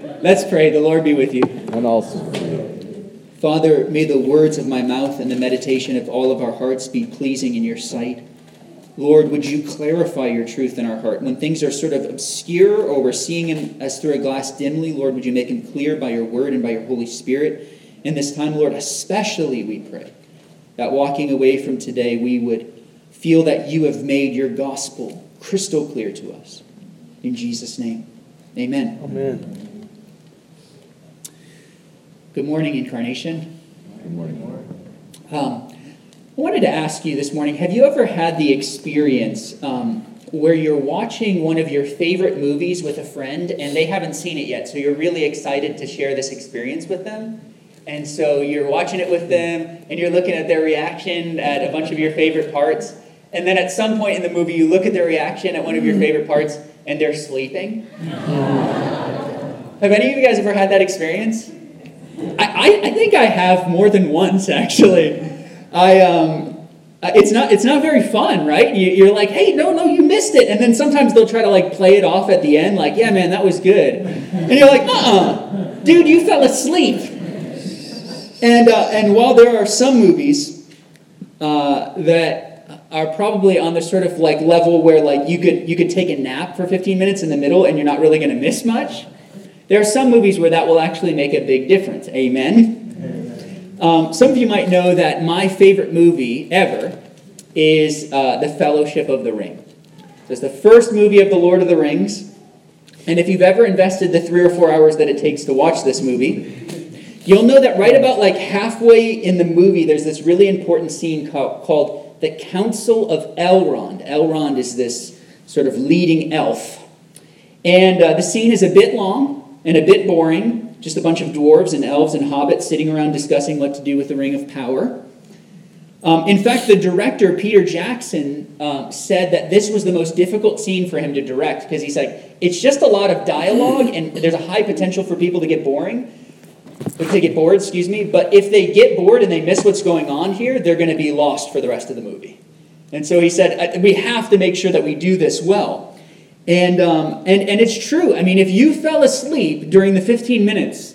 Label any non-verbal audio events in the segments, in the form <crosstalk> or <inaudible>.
Let's pray. The Lord be with you. And also, Father, may the words of my mouth and the meditation of all of our hearts be pleasing in your sight. Lord, would you clarify your truth in our heart? When things are sort of obscure or we're seeing them as through a glass dimly, Lord, would you make them clear by your word and by your Holy Spirit? In this time, Lord, especially we pray that walking away from today, we would feel that you have made your gospel crystal clear to us. In Jesus' name, amen. Amen. Good morning, Incarnation. Good morning. Um, I wanted to ask you this morning have you ever had the experience um, where you're watching one of your favorite movies with a friend and they haven't seen it yet, so you're really excited to share this experience with them? And so you're watching it with them and you're looking at their reaction at a bunch of your favorite parts. And then at some point in the movie, you look at their reaction at one of your favorite parts and they're sleeping. <laughs> Have any of you guys ever had that experience? I, I, think I have more than once, actually. I, um, it's not it's not very fun, right? You, you're like, hey, no, no, you missed it, and then sometimes they'll try to like play it off at the end, like, yeah, man, that was good, and you're like, uh-uh, dude, you fell asleep. And uh, and while there are some movies uh, that are probably on the sort of like level where like you could you could take a nap for 15 minutes in the middle and you're not really going to miss much. There are some movies where that will actually make a big difference. Amen. Um, some of you might know that my favorite movie ever is uh, The Fellowship of the Ring. It's the first movie of The Lord of the Rings. And if you've ever invested the three or four hours that it takes to watch this movie, you'll know that right about like halfway in the movie, there's this really important scene called, called The Council of Elrond. Elrond is this sort of leading elf. And uh, the scene is a bit long, and a bit boring. Just a bunch of dwarves and elves and hobbits sitting around discussing what to do with the Ring of Power. Um, in fact, the director, Peter Jackson, um, said that this was the most difficult scene for him to direct because he's like, it's just a lot of dialogue and there's a high potential for people to get boring. To get bored, excuse me. But if they get bored and they miss what's going on here, they're going to be lost for the rest of the movie. And so he said, we have to make sure that we do this well. And, um, and, and it's true. I mean, if you fell asleep during the 15 minutes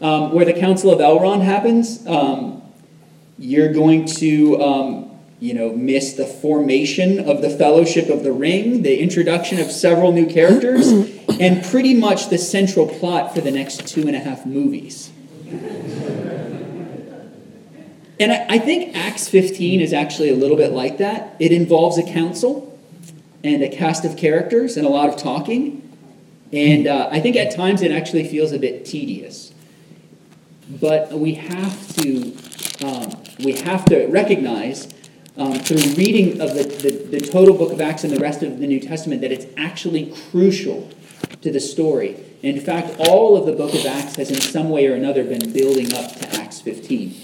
um, where the Council of Elrond happens, um, you're going to, um, you know, miss the formation of the Fellowship of the Ring, the introduction of several new characters, <clears throat> and pretty much the central plot for the next two and a half movies. And I, I think Acts 15 is actually a little bit like that. It involves a council and a cast of characters and a lot of talking. And uh, I think at times it actually feels a bit tedious. But we have to, um, we have to recognize um, through reading of the, the, the total book of Acts and the rest of the New Testament that it's actually crucial to the story. In fact, all of the book of Acts has in some way or another been building up to Acts 15.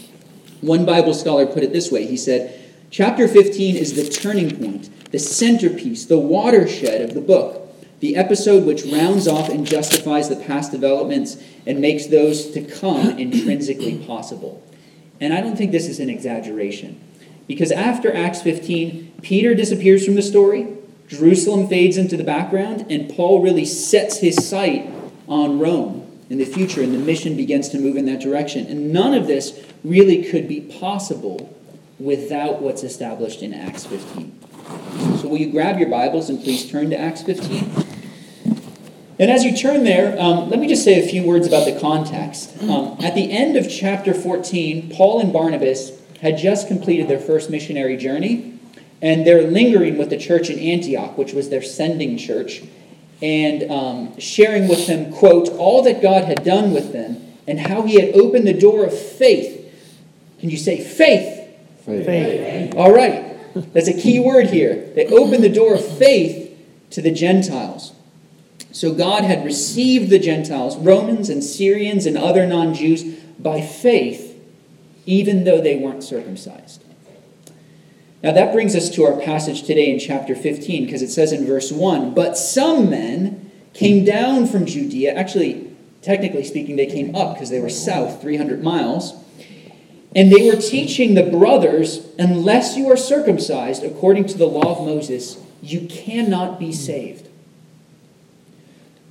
One Bible scholar put it this way he said, Chapter 15 is the turning point the centerpiece, the watershed of the book, the episode which rounds off and justifies the past developments and makes those to come intrinsically possible. And I don't think this is an exaggeration. Because after Acts 15, Peter disappears from the story, Jerusalem fades into the background, and Paul really sets his sight on Rome in the future, and the mission begins to move in that direction. And none of this really could be possible without what's established in Acts 15. So, will you grab your Bibles and please turn to Acts 15? And as you turn there, um, let me just say a few words about the context. Um, at the end of chapter 14, Paul and Barnabas had just completed their first missionary journey, and they're lingering with the church in Antioch, which was their sending church, and um, sharing with them, quote, all that God had done with them and how he had opened the door of faith. Can you say faith? Faith. faith. All right. That's a key word here. They opened the door of faith to the Gentiles. So God had received the Gentiles, Romans and Syrians and other non Jews, by faith, even though they weren't circumcised. Now that brings us to our passage today in chapter 15, because it says in verse 1 But some men came down from Judea. Actually, technically speaking, they came up because they were south 300 miles and they were teaching the brothers, unless you are circumcised according to the law of Moses, you cannot be saved.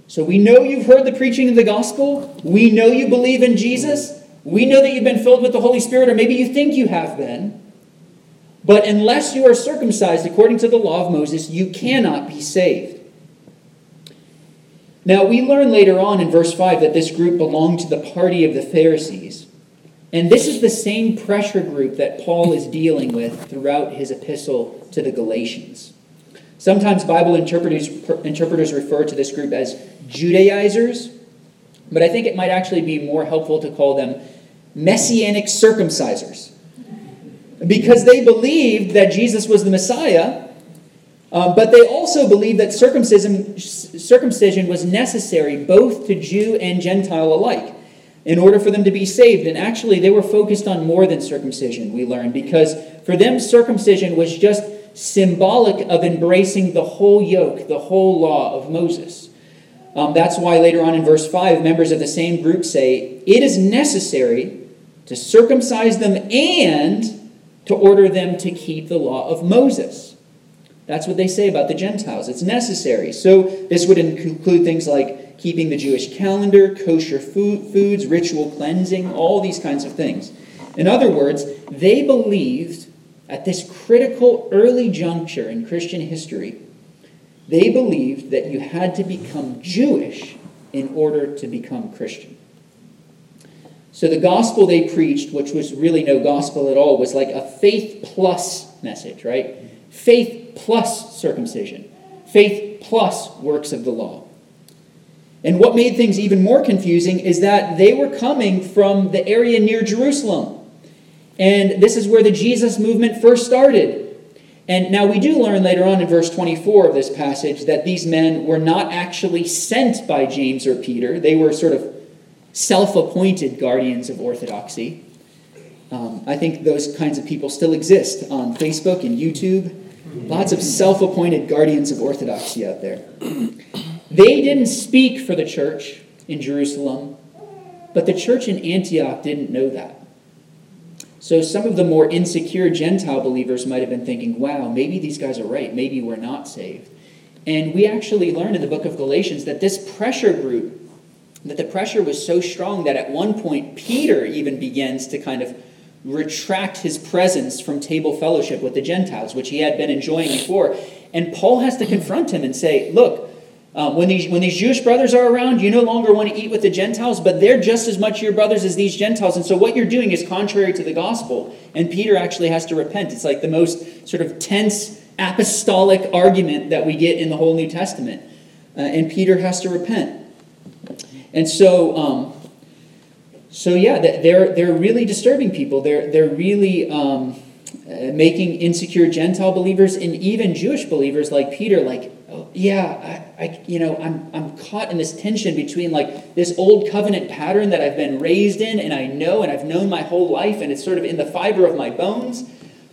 So we know you've heard the preaching of the gospel. We know you believe in Jesus. We know that you've been filled with the Holy Spirit, or maybe you think you have been. But unless you are circumcised according to the law of Moses, you cannot be saved. Now, we learn later on in verse 5 that this group belonged to the party of the Pharisees. And this is the same pressure group that Paul is dealing with throughout his epistle to the Galatians. Sometimes Bible interpreters, interpreters refer to this group as Judaizers, but I think it might actually be more helpful to call them Messianic circumcisers. Because they believed that Jesus was the Messiah, uh, but they also believed that circumcision, circumcision was necessary both to Jew and Gentile alike in order for them to be saved. And actually, they were focused on more than circumcision, we learned, because for them, circumcision was just symbolic of embracing the whole yoke, the whole law of Moses. Um, that's why later on in verse 5, members of the same group say, It is necessary to circumcise them and to order them to keep the law of Moses. That's what they say about the Gentiles. It's necessary. So this would include things like keeping the Jewish calendar, kosher food, foods, ritual cleansing, all these kinds of things. In other words, they believed at this critical early juncture in Christian history, they believed that you had to become Jewish in order to become Christian. So the gospel they preached, which was really no gospel at all, was like a faith plus message, right? Faith plus circumcision, faith plus works of the law. And what made things even more confusing is that they were coming from the area near Jerusalem. And this is where the Jesus movement first started. And now we do learn later on in verse 24 of this passage that these men were not actually sent by James or Peter. They were sort of self appointed guardians of orthodoxy. Um, I think those kinds of people still exist on Facebook and YouTube. Lots of self appointed guardians of orthodoxy out there. They didn't speak for the church in Jerusalem, but the church in Antioch didn't know that. So some of the more insecure Gentile believers might have been thinking, wow, maybe these guys are right. Maybe we're not saved. And we actually learn in the book of Galatians that this pressure group, that the pressure was so strong that at one point Peter even begins to kind of retract his presence from table fellowship with the Gentiles, which he had been enjoying before. And Paul has to confront him and say, look, um, when, these, when these Jewish brothers are around, you no longer want to eat with the Gentiles, but they're just as much your brothers as these Gentiles. And so what you're doing is contrary to the gospel. And Peter actually has to repent. It's like the most sort of tense apostolic argument that we get in the whole New Testament. Uh, and Peter has to repent. And so, um, so yeah, they're, they're really disturbing people. They're, they're really um, uh, making insecure Gentile believers and even Jewish believers like Peter, like, yeah, I, I, you know, I'm, I'm caught in this tension between like this old covenant pattern that I've been raised in and I know and I've known my whole life and it's sort of in the fiber of my bones.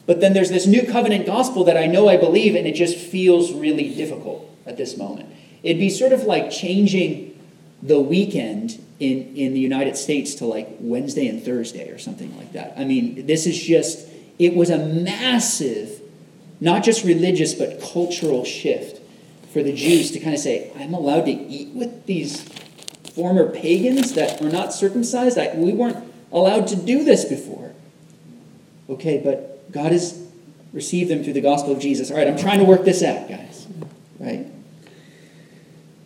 But then there's this new covenant gospel that I know I believe and it just feels really difficult at this moment. It'd be sort of like changing the weekend in, in the United States to like Wednesday and Thursday or something like that. I mean, this is just, it was a massive, not just religious, but cultural shift for the Jews to kind of say, I'm allowed to eat with these former pagans that are not circumcised. I, we weren't allowed to do this before. Okay, but God has received them through the gospel of Jesus. All right, I'm trying to work this out, guys. Right?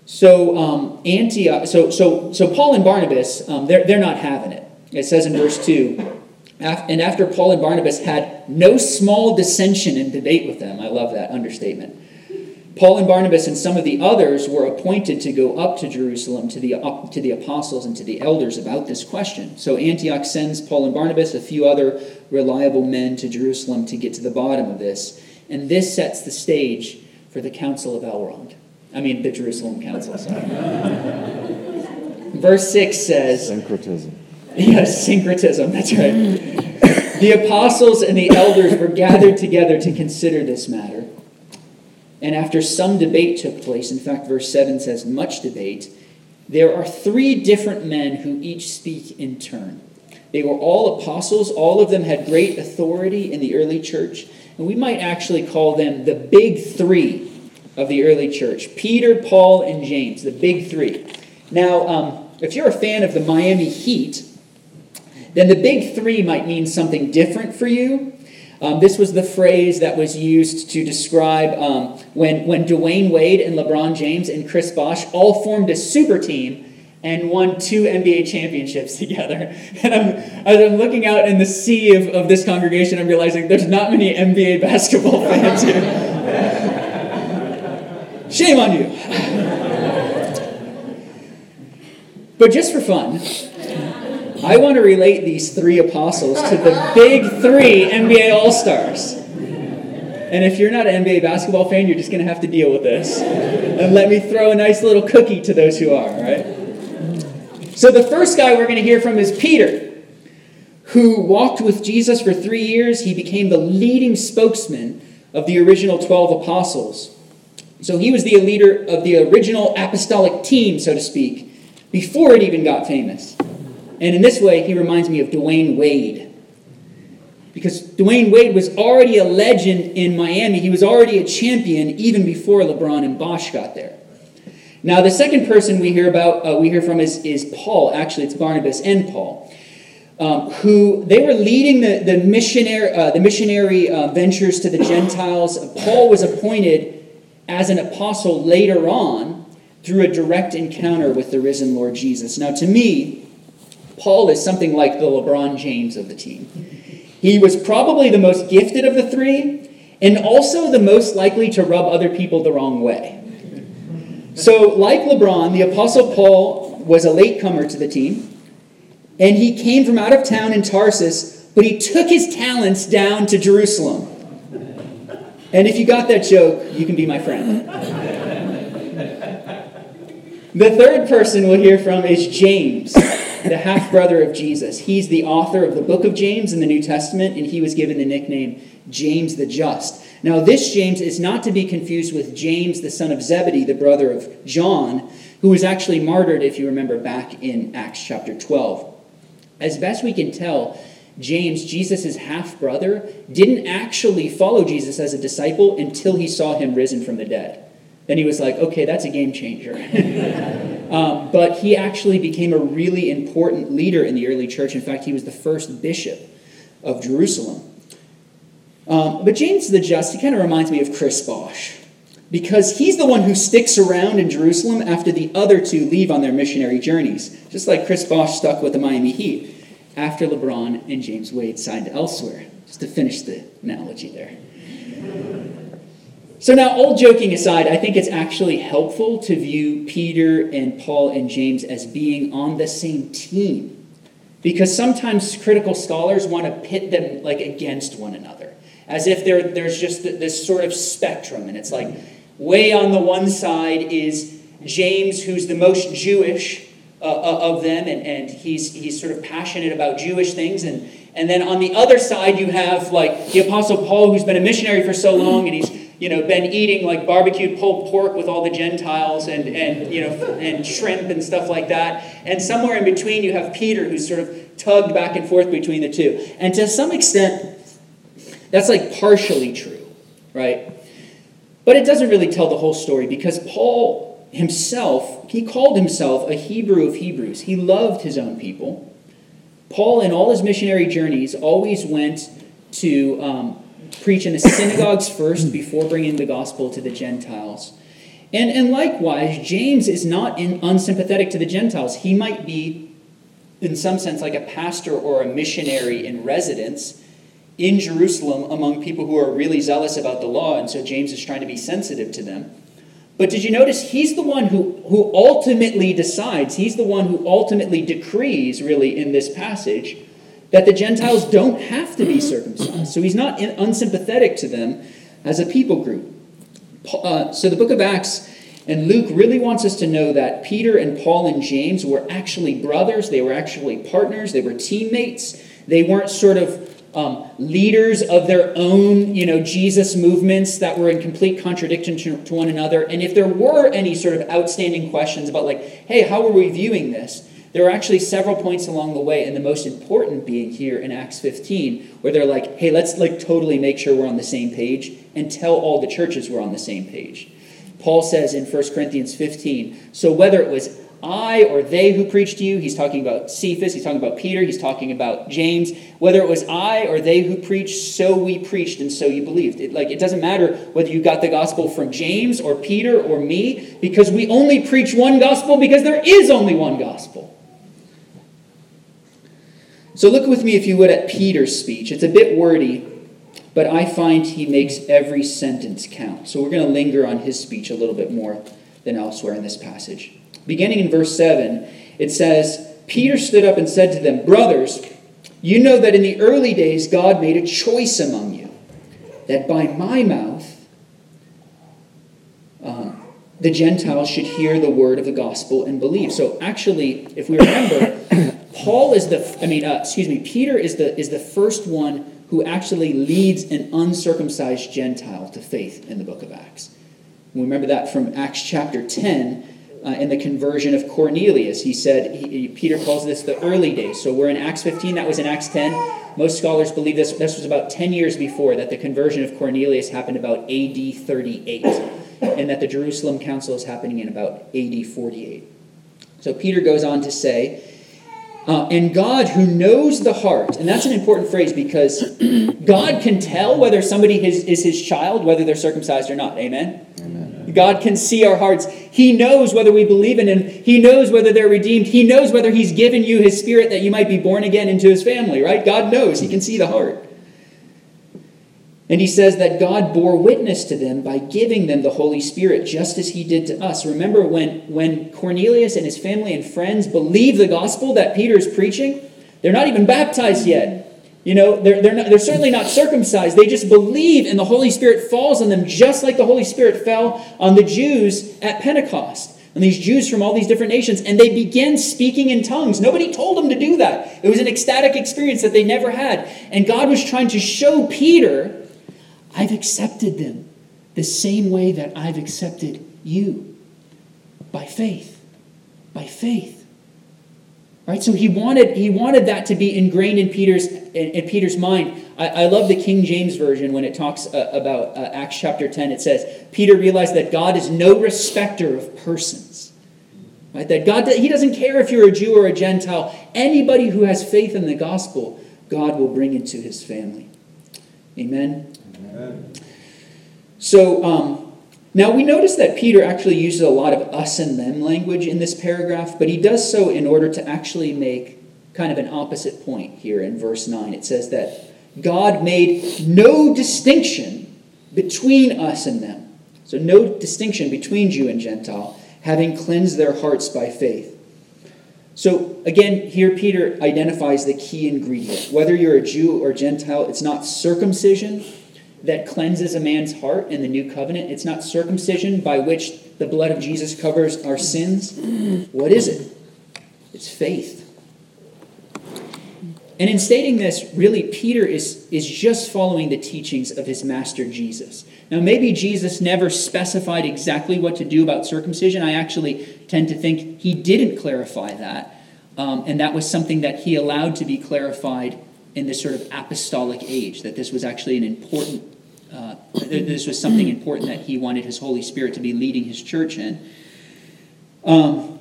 So um, Antioch, so so so Paul and Barnabas, um, they're they're not having it. It says in verse two, and after Paul and Barnabas had no small dissension and debate with them. I love that understatement. Paul and Barnabas and some of the others were appointed to go up to Jerusalem to the, to the apostles and to the elders about this question. So Antioch sends Paul and Barnabas, a few other reliable men, to Jerusalem to get to the bottom of this. And this sets the stage for the Council of Elrond. I mean, the Jerusalem Council, sorry. Verse 6 says Syncretism. Yes, syncretism, that's right. the apostles and the elders were gathered together to consider this matter. And after some debate took place, in fact, verse 7 says, much debate, there are three different men who each speak in turn. They were all apostles, all of them had great authority in the early church, and we might actually call them the big three of the early church Peter, Paul, and James, the big three. Now, um, if you're a fan of the Miami Heat, then the big three might mean something different for you. Um, this was the phrase that was used to describe um, when, when Dwyane Wade and LeBron James and Chris Bosh all formed a super team and won two NBA championships <laughs> together. And I'm, as I'm looking out in the sea of, of this congregation, I'm realizing there's not many NBA basketball <laughs> fans here. Shame on you. But just for fun, I want to relate these three apostles to the big three NBA All Stars. And if you're not an NBA basketball fan, you're just going to have to deal with this. And let me throw a nice little cookie to those who are, right? So the first guy we're going to hear from is Peter, who walked with Jesus for three years. He became the leading spokesman of the original 12 apostles. So he was the leader of the original apostolic team, so to speak, before it even got famous. And in this way, he reminds me of Dwyane Wade. Because Dwyane Wade was already a legend in Miami. He was already a champion even before LeBron and Bosh got there. Now, the second person we hear about, uh, we hear from is, is Paul. Actually, it's Barnabas and Paul, um, who they were leading the, the missionary, uh, the missionary uh, ventures to the Gentiles. Paul was appointed as an apostle later on through a direct encounter with the risen Lord Jesus. Now, to me, Paul is something like the LeBron James of the team. He was probably the most gifted of the three, and also the most likely to rub other people the wrong way. So, like LeBron, the Apostle Paul was a latecomer to the team, and he came from out of town in Tarsus, but he took his talents down to Jerusalem. And if you got that joke, you can be my friend. The third person we'll hear from is James the half brother of Jesus. He's the author of the book of James in the New Testament, and he was given the nickname James the Just. Now, this James is not to be confused with James, the son of Zebedee, the brother of John, who was actually martyred, if you remember, back in Acts chapter 12. As best we can tell, James, Jesus' half brother, didn't actually follow Jesus as a disciple until he saw him risen from the dead. Then he was like, okay, that's a game changer. <laughs> um, but he actually became a really important leader in the early church. In fact, he was the first bishop of Jerusalem. Um, but James the Just, he kind of reminds me of Chris Bosh because he's the one who sticks around in Jerusalem after the other two leave on their missionary journeys, just like Chris Bosh stuck with the Miami Heat after LeBron and James Wade signed elsewhere. Just to finish the analogy there. So, now, all joking aside, I think it's actually helpful to view Peter and Paul and James as being on the same team. Because sometimes critical scholars want to pit them like against one another, as if there's just this sort of spectrum. And it's like, way on the one side is James, who's the most Jewish uh, uh of them, and, and he's, he's sort of passionate about Jewish things. And, and then on the other side, you have like the Apostle Paul, who's been a missionary for so long, and he's you know, been eating like barbecued pulled pork with all the Gentiles and, and, you know, and shrimp and stuff like that. And somewhere in between, you have Peter who's sort of tugged back and forth between the two. And to some extent, that's like partially true, right? But it doesn't really tell the whole story because Paul himself, he called himself a Hebrew of Hebrews. He loved his own people. Paul, in all his missionary journeys, always went to um, preach in the synagogues first before bringing the gospel to the Gentiles. And, and likewise, James is not in, unsympathetic to the Gentiles. He might be, in some sense, like a pastor or a missionary in residence in Jerusalem among people who are really zealous about the law, and so James is trying to be sensitive to them. But did you notice he's the one who, who ultimately decides, he's the one who ultimately decrees, really, in this passage, that the Gentiles don't have to be circumcised. So he's not unsympathetic to them as a people group. Uh, so the book of Acts and Luke really wants us to know that Peter and Paul and James were actually brothers, they were actually partners, they were teammates. They weren't sort of um, leaders of their own, you know, Jesus movements that were in complete contradiction to, to one another. And if there were any sort of outstanding questions about, like, hey, how are we viewing this? There are actually several points along the way, and the most important being here in Acts 15, where they're like, hey, let's like totally make sure we're on the same page and tell all the churches we're on the same page. Paul says in 1 Corinthians 15, so whether it was I or they who preached to you, he's talking about Cephas, he's talking about Peter, he's talking about James, whether it was I or they who preached, so we preached and so you believed. It, like it doesn't matter whether you got the gospel from James or Peter or me, because we only preach one gospel because there is only one gospel. So look with me, if you would, at Peter's speech. It's a bit wordy, but I find he makes every sentence count. So we're going to linger on his speech a little bit more than elsewhere in this passage. Beginning in verse 7, it says, Peter stood up and said to them, Brothers, you know that in the early days God made a choice among you, that by my mouth uh, the Gentiles should hear the word of the gospel and believe. So actually, if we remember, Paul is the, I mean, uh, excuse me, Peter is the, is the first one who actually leads an uncircumcised Gentile to faith in the book of Acts. We remember that from Acts chapter 10 uh, in the conversion of Cornelius. He said, he, Peter calls this the early days. So we're in Acts 15, that was in Acts 10. Most scholars believe this, this was about 10 years before, that the conversion of Cornelius happened about AD 38, and that the Jerusalem Council is happening in about AD 48. So Peter goes on to say, uh, and God, who knows the heart, and that's an important phrase because <clears throat> God can tell whether somebody is, is his child, whether they're circumcised or not. Amen? Amen. God can see our hearts. He knows whether we believe in Him. He knows whether they're redeemed. He knows whether He's given you His Spirit that you might be born again into His family, right? God knows. He can see the heart. And he says that God bore witness to them by giving them the Holy Spirit, just as he did to us. Remember when, when Cornelius and his family and friends believe the gospel that Peter is preaching? They're not even baptized yet. You know, they're, they're, not, they're certainly not circumcised. They just believe, and the Holy Spirit falls on them just like the Holy Spirit fell on the Jews at Pentecost. And these Jews from all these different nations, and they begin speaking in tongues. Nobody told them to do that. It was an ecstatic experience that they never had. And God was trying to show Peter, I've accepted them the same way that I've accepted you by faith. By faith. Right? So he wanted, he wanted that to be ingrained in Peter's, in, in Peter's mind. I, I, love the King James Version when it talks uh, about uh, Acts chapter 10. It says, Peter realized that God is no respecter of persons. Right? That God, he doesn't care if you're a Jew or a Gentile. Anybody who has faith in the gospel, God will bring into his family. Amen? Amen. So, um, now, we notice that Peter actually uses a lot of us and them language in this paragraph, but he does so in order to actually make kind of an opposite point here in verse 9. It says that God made no distinction between us and them. So, no distinction between Jew and Gentile, having cleansed their hearts by faith. So, again, here Peter identifies the key ingredient. Whether you're a Jew or Gentile, it's not circumcision that cleanses a man's heart in the new covenant. It's not circumcision by which the blood of Jesus covers our sins. What is it? It's faith. And in stating this, really, Peter is, is just following the teachings of his master Jesus. Now, maybe Jesus never specified exactly what to do about circumcision. I actually tend to think he didn't clarify that. Um, and that was something that he allowed to be clarified in this sort of apostolic age, that this was actually an important uh, this was something important that he wanted his Holy Spirit to be leading his church in. Um,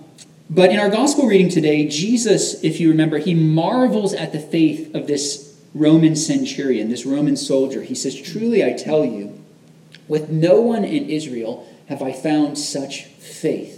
but in our gospel reading today, Jesus, if you remember, he marvels at the faith of this Roman centurion, this Roman soldier. He says, Truly I tell you, with no one in Israel have I found such faith.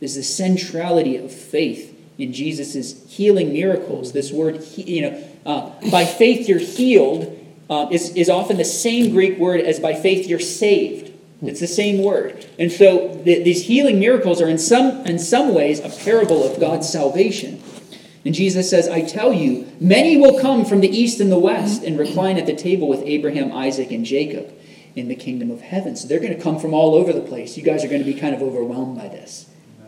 There's the centrality of faith in Jesus' healing miracles. This word, you know, uh, by faith you're healed um, is, is often the same Greek word as by faith you're saved. It's the same word. And so the, these healing miracles are in some, in some ways a parable of God's salvation. And Jesus says, I tell you, many will come from the east and the west and recline at the table with Abraham, Isaac, and Jacob in the kingdom of heaven. So they're going to come from all over the place. You guys are going to be kind of overwhelmed by this.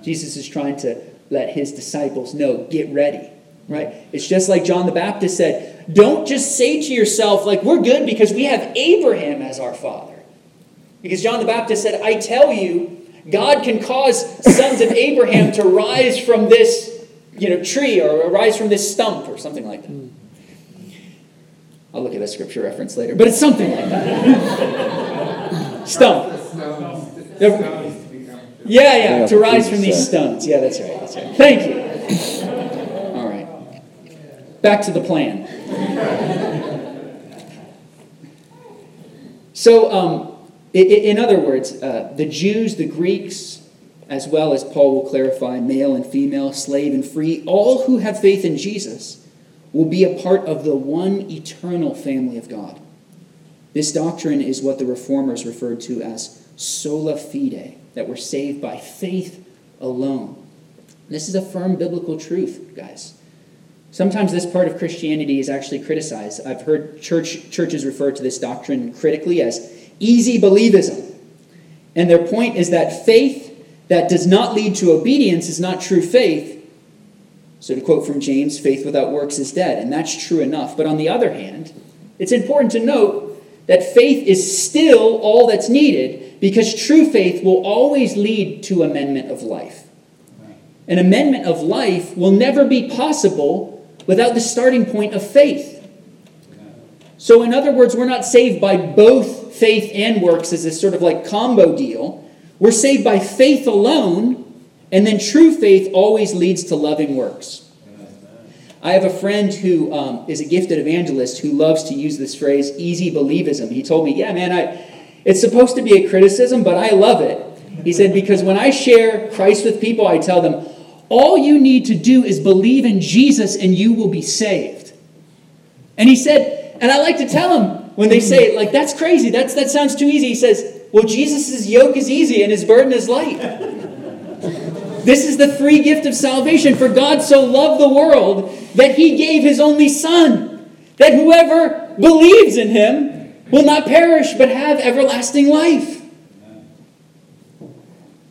Jesus is trying to let his disciples know get ready, right? It's just like John the Baptist said, don't just say to yourself, like, we're good because we have Abraham as our father. Because John the Baptist said, I tell you, God can cause sons of Abraham to rise from this you know, tree or rise from this stump or something like that. I'll look at a scripture reference later, but it's something like that. <laughs> stump. Yeah, yeah, Yeah, to rise from these said. stones. Yeah, that's right. That's right. Thank you. All right. Back to the plan. So, um, in other words, uh, the Jews, the Greeks, as well as Paul will clarify, male and female, slave and free, all who have faith in Jesus will be a part of the one eternal family of God. This doctrine is what the reformers referred to as sola fide, that we're saved by faith alone. This is a firm biblical truth, guys. Sometimes this part of Christianity is actually criticized. I've heard church, churches refer to this doctrine critically as easy believism. And their point is that faith that does not lead to obedience is not true faith. So, to quote from James, faith without works is dead. And that's true enough. But on the other hand, it's important to note that faith is still all that's needed because true faith will always lead to amendment of life. An amendment of life will never be possible without the starting point of faith. So, in other words, we're not saved by both faith and works as this sort of like combo deal. We're saved by faith alone, and then true faith always leads to loving works. I have a friend who um, is a gifted evangelist who loves to use this phrase, easy believism. He told me, Yeah, man, I, it's supposed to be a criticism, but I love it. He said, Because when I share Christ with people, I tell them, all you need to do is believe in Jesus and you will be saved. And he said, and I like to tell him when they say, like, that's crazy, that's, that sounds too easy. He says, well, Jesus' yoke is easy and his burden is light. this is the free gift of salvation. For God so loved the world that he gave his only Son, that whoever believes in him will not perish but have everlasting life.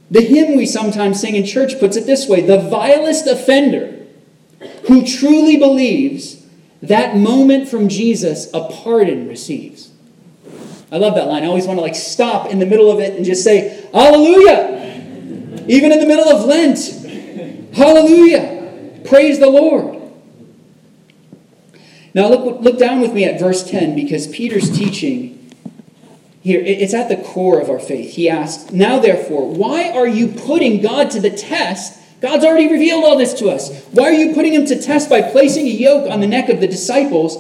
The hymn we sometimes sing in church puts it this way The vilest offender who truly believes that moment from Jesus a pardon receives. I love that line. I always want to like stop in the middle of it and just say, Hallelujah! Even in the middle of Lent, Hallelujah! Praise the Lord. Now look, look down with me at verse 10 because Peter's teaching here, it's at the core of our faith. He asks, Now therefore, why are you putting God to the test? God's already revealed all this to us. Why are you putting him to test by placing a yoke on the neck of the disciples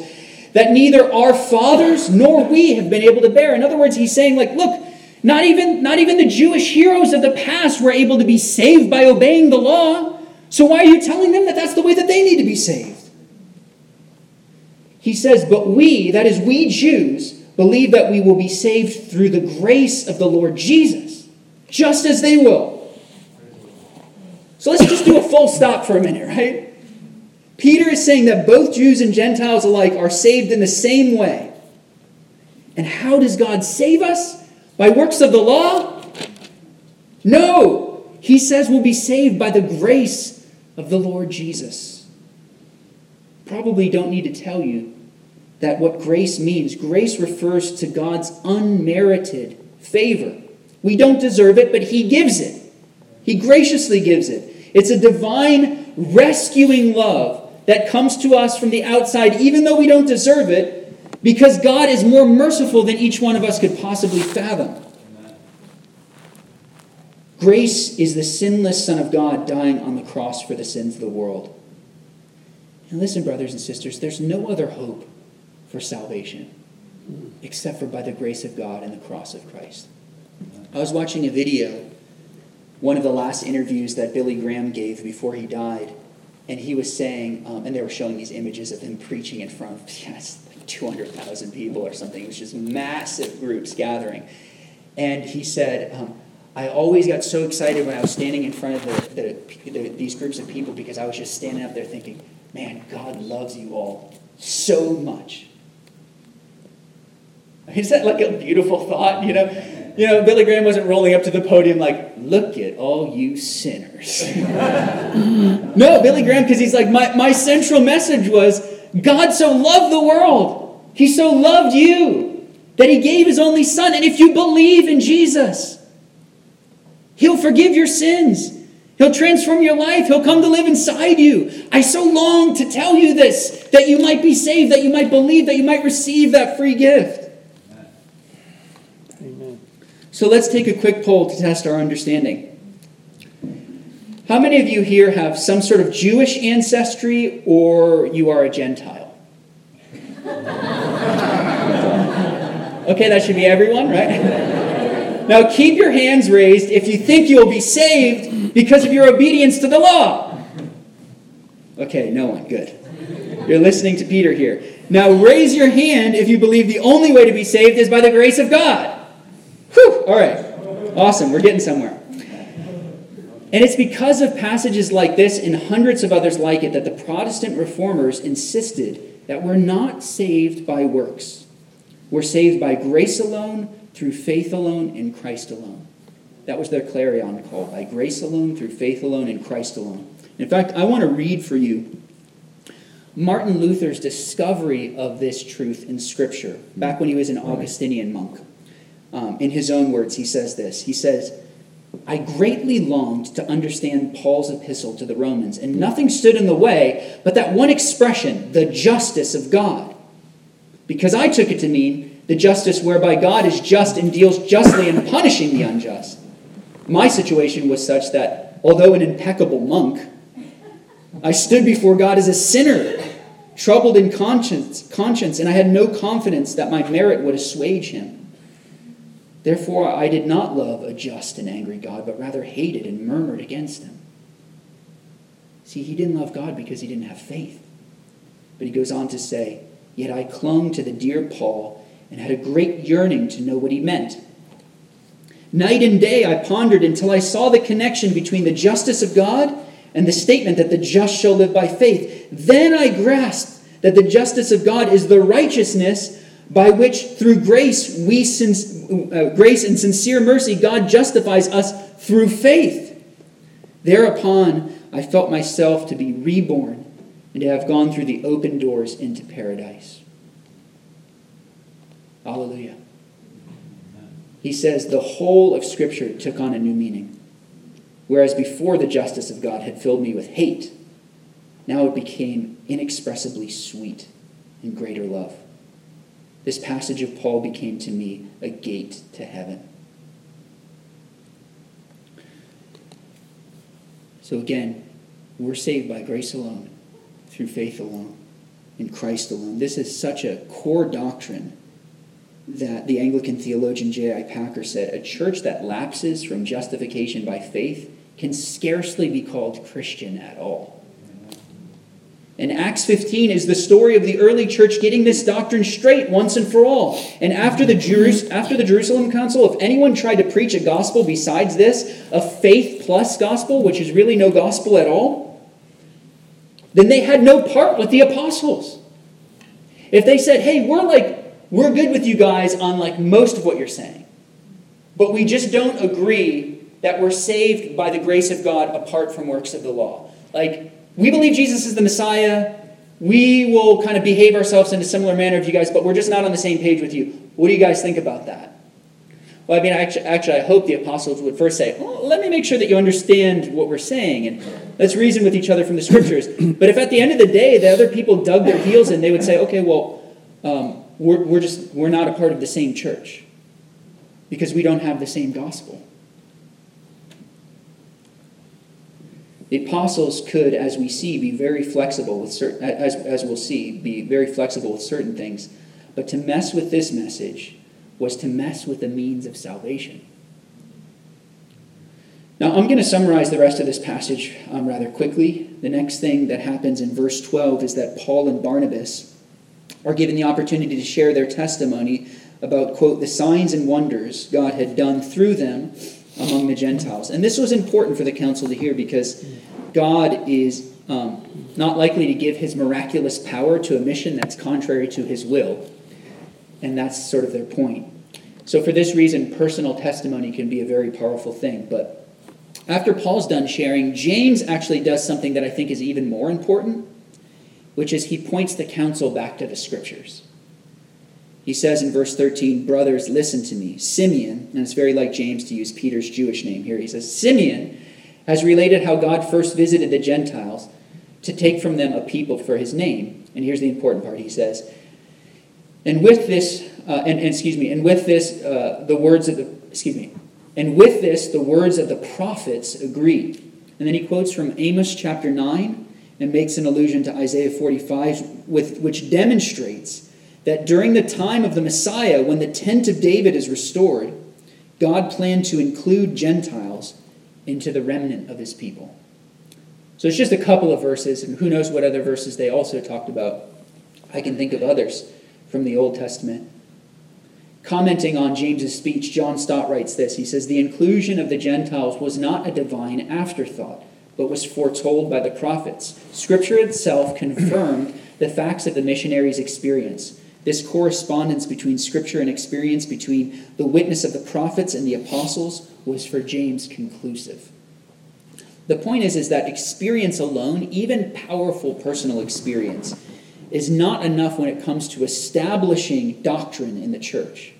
that neither our fathers nor we have been able to bear? In other words, he's saying, like, look, not even, not even the Jewish heroes of the past were able to be saved by obeying the law. So why are you telling them that that's the way that they need to be saved? He says, But we, that is, we Jews, believe that we will be saved through the grace of the Lord Jesus, just as they will. So let's just do a full stop for a minute, right? Peter is saying that both Jews and Gentiles alike are saved in the same way. And how does God save us? By works of the law? No. He says we'll be saved by the grace of the Lord Jesus. Probably don't need to tell you that what grace means. Grace refers to God's unmerited favor. We don't deserve it, but He gives it. He graciously gives it. It's a divine rescuing love that comes to us from the outside, even though we don't deserve it, because God is more merciful than each one of us could possibly fathom. Grace is the sinless Son of God dying on the cross for the sins of the world. And listen, brothers and sisters, there's no other hope for salvation except for by the grace of God and the cross of Christ. I was watching a video, one of the last interviews that Billy Graham gave before he died, and he was saying, um, and they were showing these images of him preaching in front of <laughs> yes, like 200,000 people or something. It was just massive groups gathering. And he said, um, I always got so excited when I was standing in front of the, the, the, these groups of people because I was just standing up there thinking, man, God loves you all so much. <laughs> Is that like a beautiful thought? You know, you know, Billy Graham wasn't rolling up to the podium like, "Look at all you sinners." <laughs> no, Billy Graham, because he's like, my, my central message was, God so loved the world, He so loved you that He gave His only Son, and if you believe in Jesus, He'll forgive your sins. He'll transform your life. He'll come to live inside you. I so long to tell you this that you might be saved, that you might believe, that you might receive that free gift. So let's take a quick poll to test our understanding. How many of you here have some sort of Jewish ancestry or you are a Gentile? Okay, that should be everyone, right? Now keep your hands raised if you think you'll be saved because of your obedience to the law. Okay, no one. Good. You're listening to Peter here. Now raise your hand if you believe the only way to be saved is by the grace of God. Whew, all right. Awesome. We're getting somewhere. And it's because of passages like this and hundreds of others like it that the Protestant reformers insisted that we're not saved by works. We're saved by grace alone, through faith alone, in Christ alone. That was their clarion call by grace alone, through faith alone, in Christ alone. In fact, I want to read for you Martin Luther's discovery of this truth in Scripture back when he was an Augustinian monk. Um, in his own words, he says this He says, I greatly longed to understand Paul's epistle to the Romans, and nothing stood in the way but that one expression, the justice of God because I took it to mean the justice whereby God is just and deals justly in punishing the unjust. My situation was such that, although an impeccable monk, I stood before God as a sinner, troubled in conscience, conscience, and I had no confidence that my merit would assuage him. Therefore, I did not love a just and angry God, but rather hated and murmured against him. See, he didn't love God because he didn't have faith. But he goes on to say, Yet I clung to the dear Paul and had a great yearning to know what he meant. Night and day I pondered until I saw the connection between the justice of God and the statement that the just shall live by faith. Then I grasped that the justice of God is the righteousness by which through grace we uh, grace and sincere mercy God justifies us through faith. Thereupon I felt myself to be reborn and to have gone through the open doors into paradise. Hallelujah. He says the whole of Scripture took on a new meaning. Whereas before the justice of God had filled me with hate, now it became inexpressibly sweet and greater love. This passage of Paul became to me a gate to heaven. So again, we're saved by grace alone through faith alone, in Christ alone. This is such a core doctrine that the Anglican theologian J.I. Packer said a church that lapses from justification by faith can scarcely be called Christian at all. And Acts 15 is the story of the early church getting this doctrine straight once and for all. And after the, Jerus- after the Jerusalem Council, if anyone tried to preach a gospel besides this, a faith plus gospel, which is really no gospel at all, then they had no part with the apostles. If they said, hey, we're like, we're good with you guys on like most of what you're saying, but we just don't agree that we're saved by the grace of God apart from works of the law. Like, we believe Jesus is the Messiah. We will kind of behave ourselves in a similar manner of you guys, but we're just not on the same page with you. What do you guys think about that? Well, I mean, actually, actually, I hope the apostles would first say, well, let me make sure that you understand what we're saying, and let's reason with each other from the scriptures. <clears throat> But if at the end of the day the other people dug their heels in, they would say, okay, well, um, we're, we're just, we're not a part of the same church because we don't have the same gospel. The apostles could, as we see, be very flexible with certain, as, as we'll see, be very flexible with certain things. But to mess with this message was to mess with the means of salvation. Now, I'm going to summarize the rest of this passage um, rather quickly. The next thing that happens in verse 12 is that Paul and Barnabas are given the opportunity to share their testimony about, quote, the signs and wonders God had done through them among the Gentiles. And this was important for the council to hear because God is um, not likely to give his miraculous power to a mission that's contrary to his will. And that's sort of their point. So, for this reason, personal testimony can be a very powerful thing. But after Paul's done sharing, James actually does something that I think is even more important, which is he points the council back to the scriptures. He says in verse 13, Brothers, listen to me. Simeon, and it's very like James to use Peter's Jewish name here, he says, Simeon has related how God first visited the Gentiles to take from them a people for his name. And here's the important part he says, and with this, uh, and, and, excuse me, and with this, uh, the words of the excuse me, and with this, the words of the prophets agree. And then he quotes from Amos chapter 9 and makes an allusion to Isaiah 45, with, which demonstrates that during the time of the Messiah, when the tent of David is restored, God planned to include Gentiles into the remnant of his people. So it's just a couple of verses, and who knows what other verses they also talked about. I can think of others from the Old Testament. Commenting on James's speech, John Stott writes this. He says, The inclusion of the Gentiles was not a divine afterthought, but was foretold by the prophets. Scripture itself confirmed the facts of the missionaries' experience. This correspondence between Scripture and experience, between the witness of the prophets and the apostles, was for James conclusive. The point is, is that experience alone, even powerful personal experience, is not enough when it comes to establishing doctrine in the church.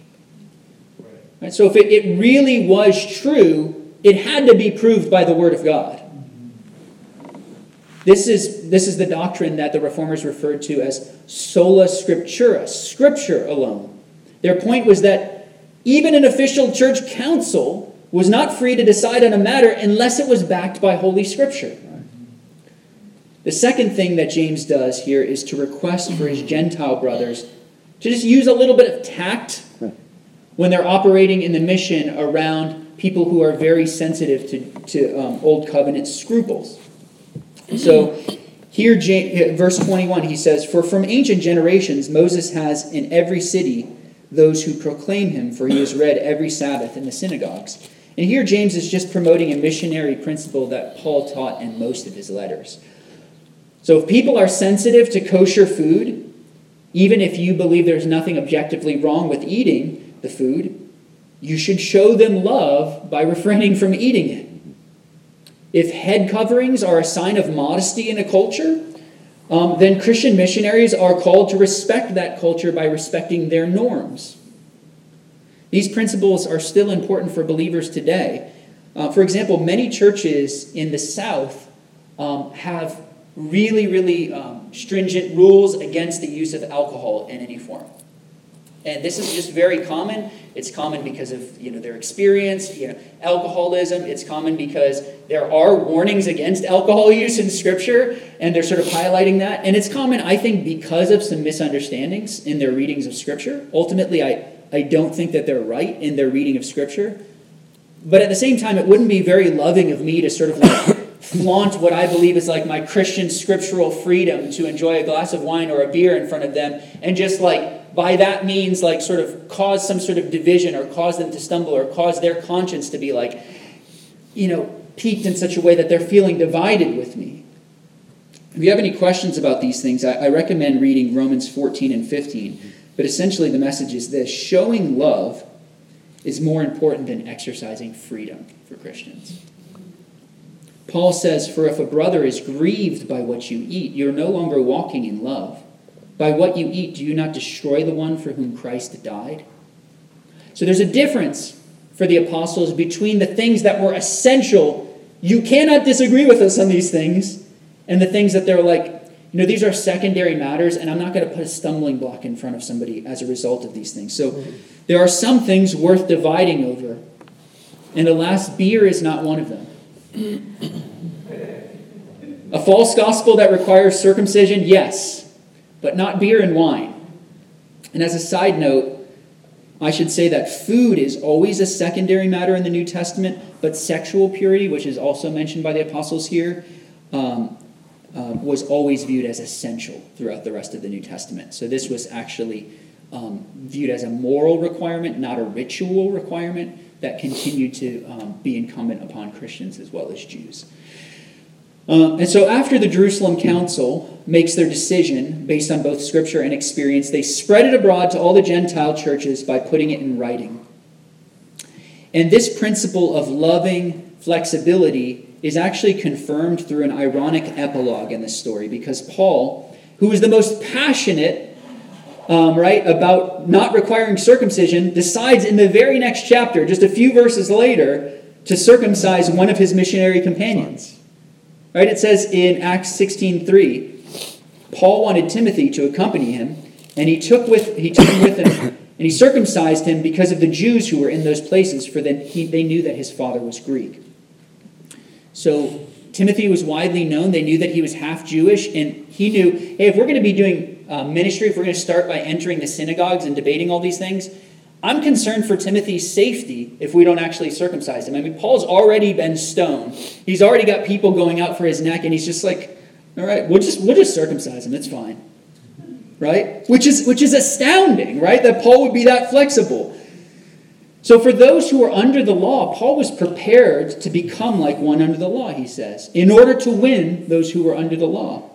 Right? So if it, it really was true, it had to be proved by the Word of God. This is, this is the doctrine that the reformers referred to as sola scriptura, scripture alone. Their point was that even an official church council was not free to decide on a matter unless it was backed by Holy Scripture. The second thing that James does here is to request for his Gentile brothers to just use a little bit of tact when they're operating in the mission around people who are very sensitive to, to um, Old Covenant scruples. So here, uh, verse 21, he says, For from ancient generations Moses has in every city those who proclaim him, for he is read every Sabbath in the synagogues. And here James is just promoting a missionary principle that Paul taught in most of his letters. So if people are sensitive to kosher food, even if you believe there's nothing objectively wrong with eating, the food, you should show them love by <laughs> refraining from eating it. If head coverings are a sign of modesty in a culture, um, then Christian missionaries are called to respect that culture by respecting their norms. These principles are still important for believers today. Uh, for example, many churches in the South um, have really, really um, stringent rules against the use of alcohol in any form. And this is just very common. It's common because of you know their experience, you know, alcoholism. It's common because there are warnings against alcohol use in Scripture, and they're sort of highlighting that. And it's common, I think, because of some misunderstandings in their readings of Scripture. Ultimately, I, I don't think that they're right in their reading of Scripture. But at the same time, it wouldn't be very loving of me to sort of like <coughs> flaunt what I believe is like my Christian scriptural freedom to enjoy a glass of wine or a beer in front of them and just like by that means like sort of cause some sort of division or cause them to stumble or cause their conscience to be like you know piqued in such a way that they're feeling divided with me. If you have any questions about these things i, I recommend reading romans 14 and 15 but essentially the message is this. Showing love is more important than exercising freedom for christians. Paul says for if a brother is grieved by what you eat you're no longer walking in love by what you eat, do you not destroy the one for whom Christ died? So there's a difference for the apostles between the things that were essential. You cannot disagree with us on these things, and the things that they're like, you know, these are secondary matters, and I'm not going to put a stumbling block in front of somebody as a result of these things. So there are some things worth dividing over, and alas, beer is not one of them. A false gospel that requires circumcision, yes but not beer and wine. And as a side note, I should say that food is always a secondary matter in the New Testament, but sexual purity, which is also mentioned by the apostles here, um, uh, was always viewed as essential throughout the rest of the New Testament. So this was actually um, viewed as a moral requirement, not a ritual requirement, that continued to um, be incumbent upon Christians as well as Jews. Uh, and so, after the Jerusalem Council makes their decision based on both scripture and experience, they spread it abroad to all the Gentile churches by putting it in writing. And this principle of loving flexibility is actually confirmed through an ironic epilogue in this story because Paul, who was the most passionate, um, right, about not requiring circumcision, decides in the very next chapter, just a few verses later, to circumcise one of his missionary companions. Right? It says in Acts 16:3, Paul wanted Timothy to accompany him, and he took with he took him with him And he circumcised him because of the Jews who were in those places, for then he, they knew that his father was Greek. So Timothy was widely known. They knew that he was half Jewish, and he knew, hey, if we're going to be doing uh, ministry, if we're going to start by entering the synagogues and debating all these things, I'm concerned for Timothy's safety if we don't actually circumcise him. I mean, Paul's already been stoned. He's already got people going out for his neck, and he's just like, all right, we'll just we'll just circumcise him. It's fine right? Which is, which is astounding, right? That Paul would be that flexible. So, for those who are under the law, Paul was prepared to become like one under the law, he says, in order to win those who were under the law.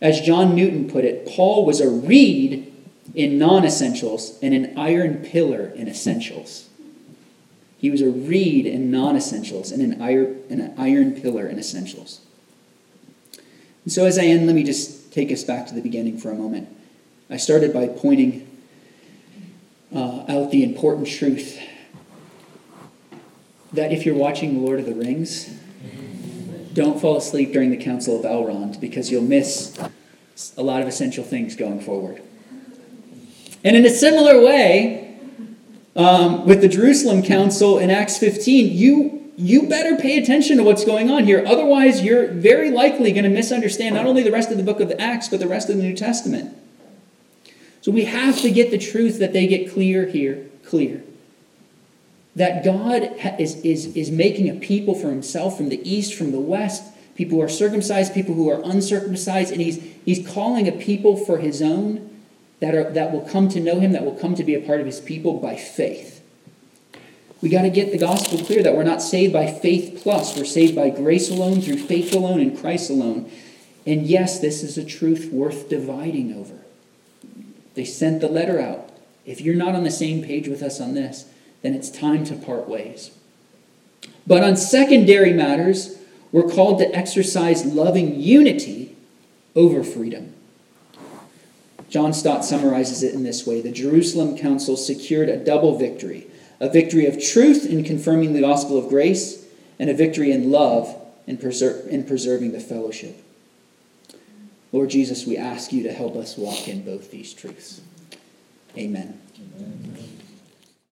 As John Newton put it, Paul was a reed in non essentials and an iron pillar in essentials. He was a reed in non essentials and an iron, an iron pillar in essentials. And so, as I end, let me just take us back to the beginning for a moment. I started by pointing uh, out the important truth that if you're watching Lord of the Rings, don't fall asleep during the Council of Elrond because you'll miss a lot of essential things going forward. And in a similar way, um, with the Jerusalem Council in Acts 15, you you better pay attention to what's going on here. Otherwise, you're very likely going to misunderstand not only the rest of the book of Acts, but the rest of the New Testament. So we have to get the truth that they get clear here, clear. That God is, is, is making a people for himself from the east, from the west, people who are circumcised, people who are uncircumcised, and he's, he's calling a people for his own that, are, that will come to know him, that will come to be a part of his people by faith. We got to get the gospel clear that we're not saved by faith plus. We're saved by grace alone, through faith alone, in Christ alone. And yes, this is a truth worth dividing over. They sent the letter out. If you're not on the same page with us on this, then it's time to part ways. But on secondary matters, we're called to exercise loving unity over freedom. John Stott summarizes it in this way The Jerusalem Council secured a double victory a victory of truth in confirming the gospel of grace, and a victory in love in, preser- in preserving the fellowship. Lord Jesus, we ask you to help us walk in both these truths. Amen. Amen.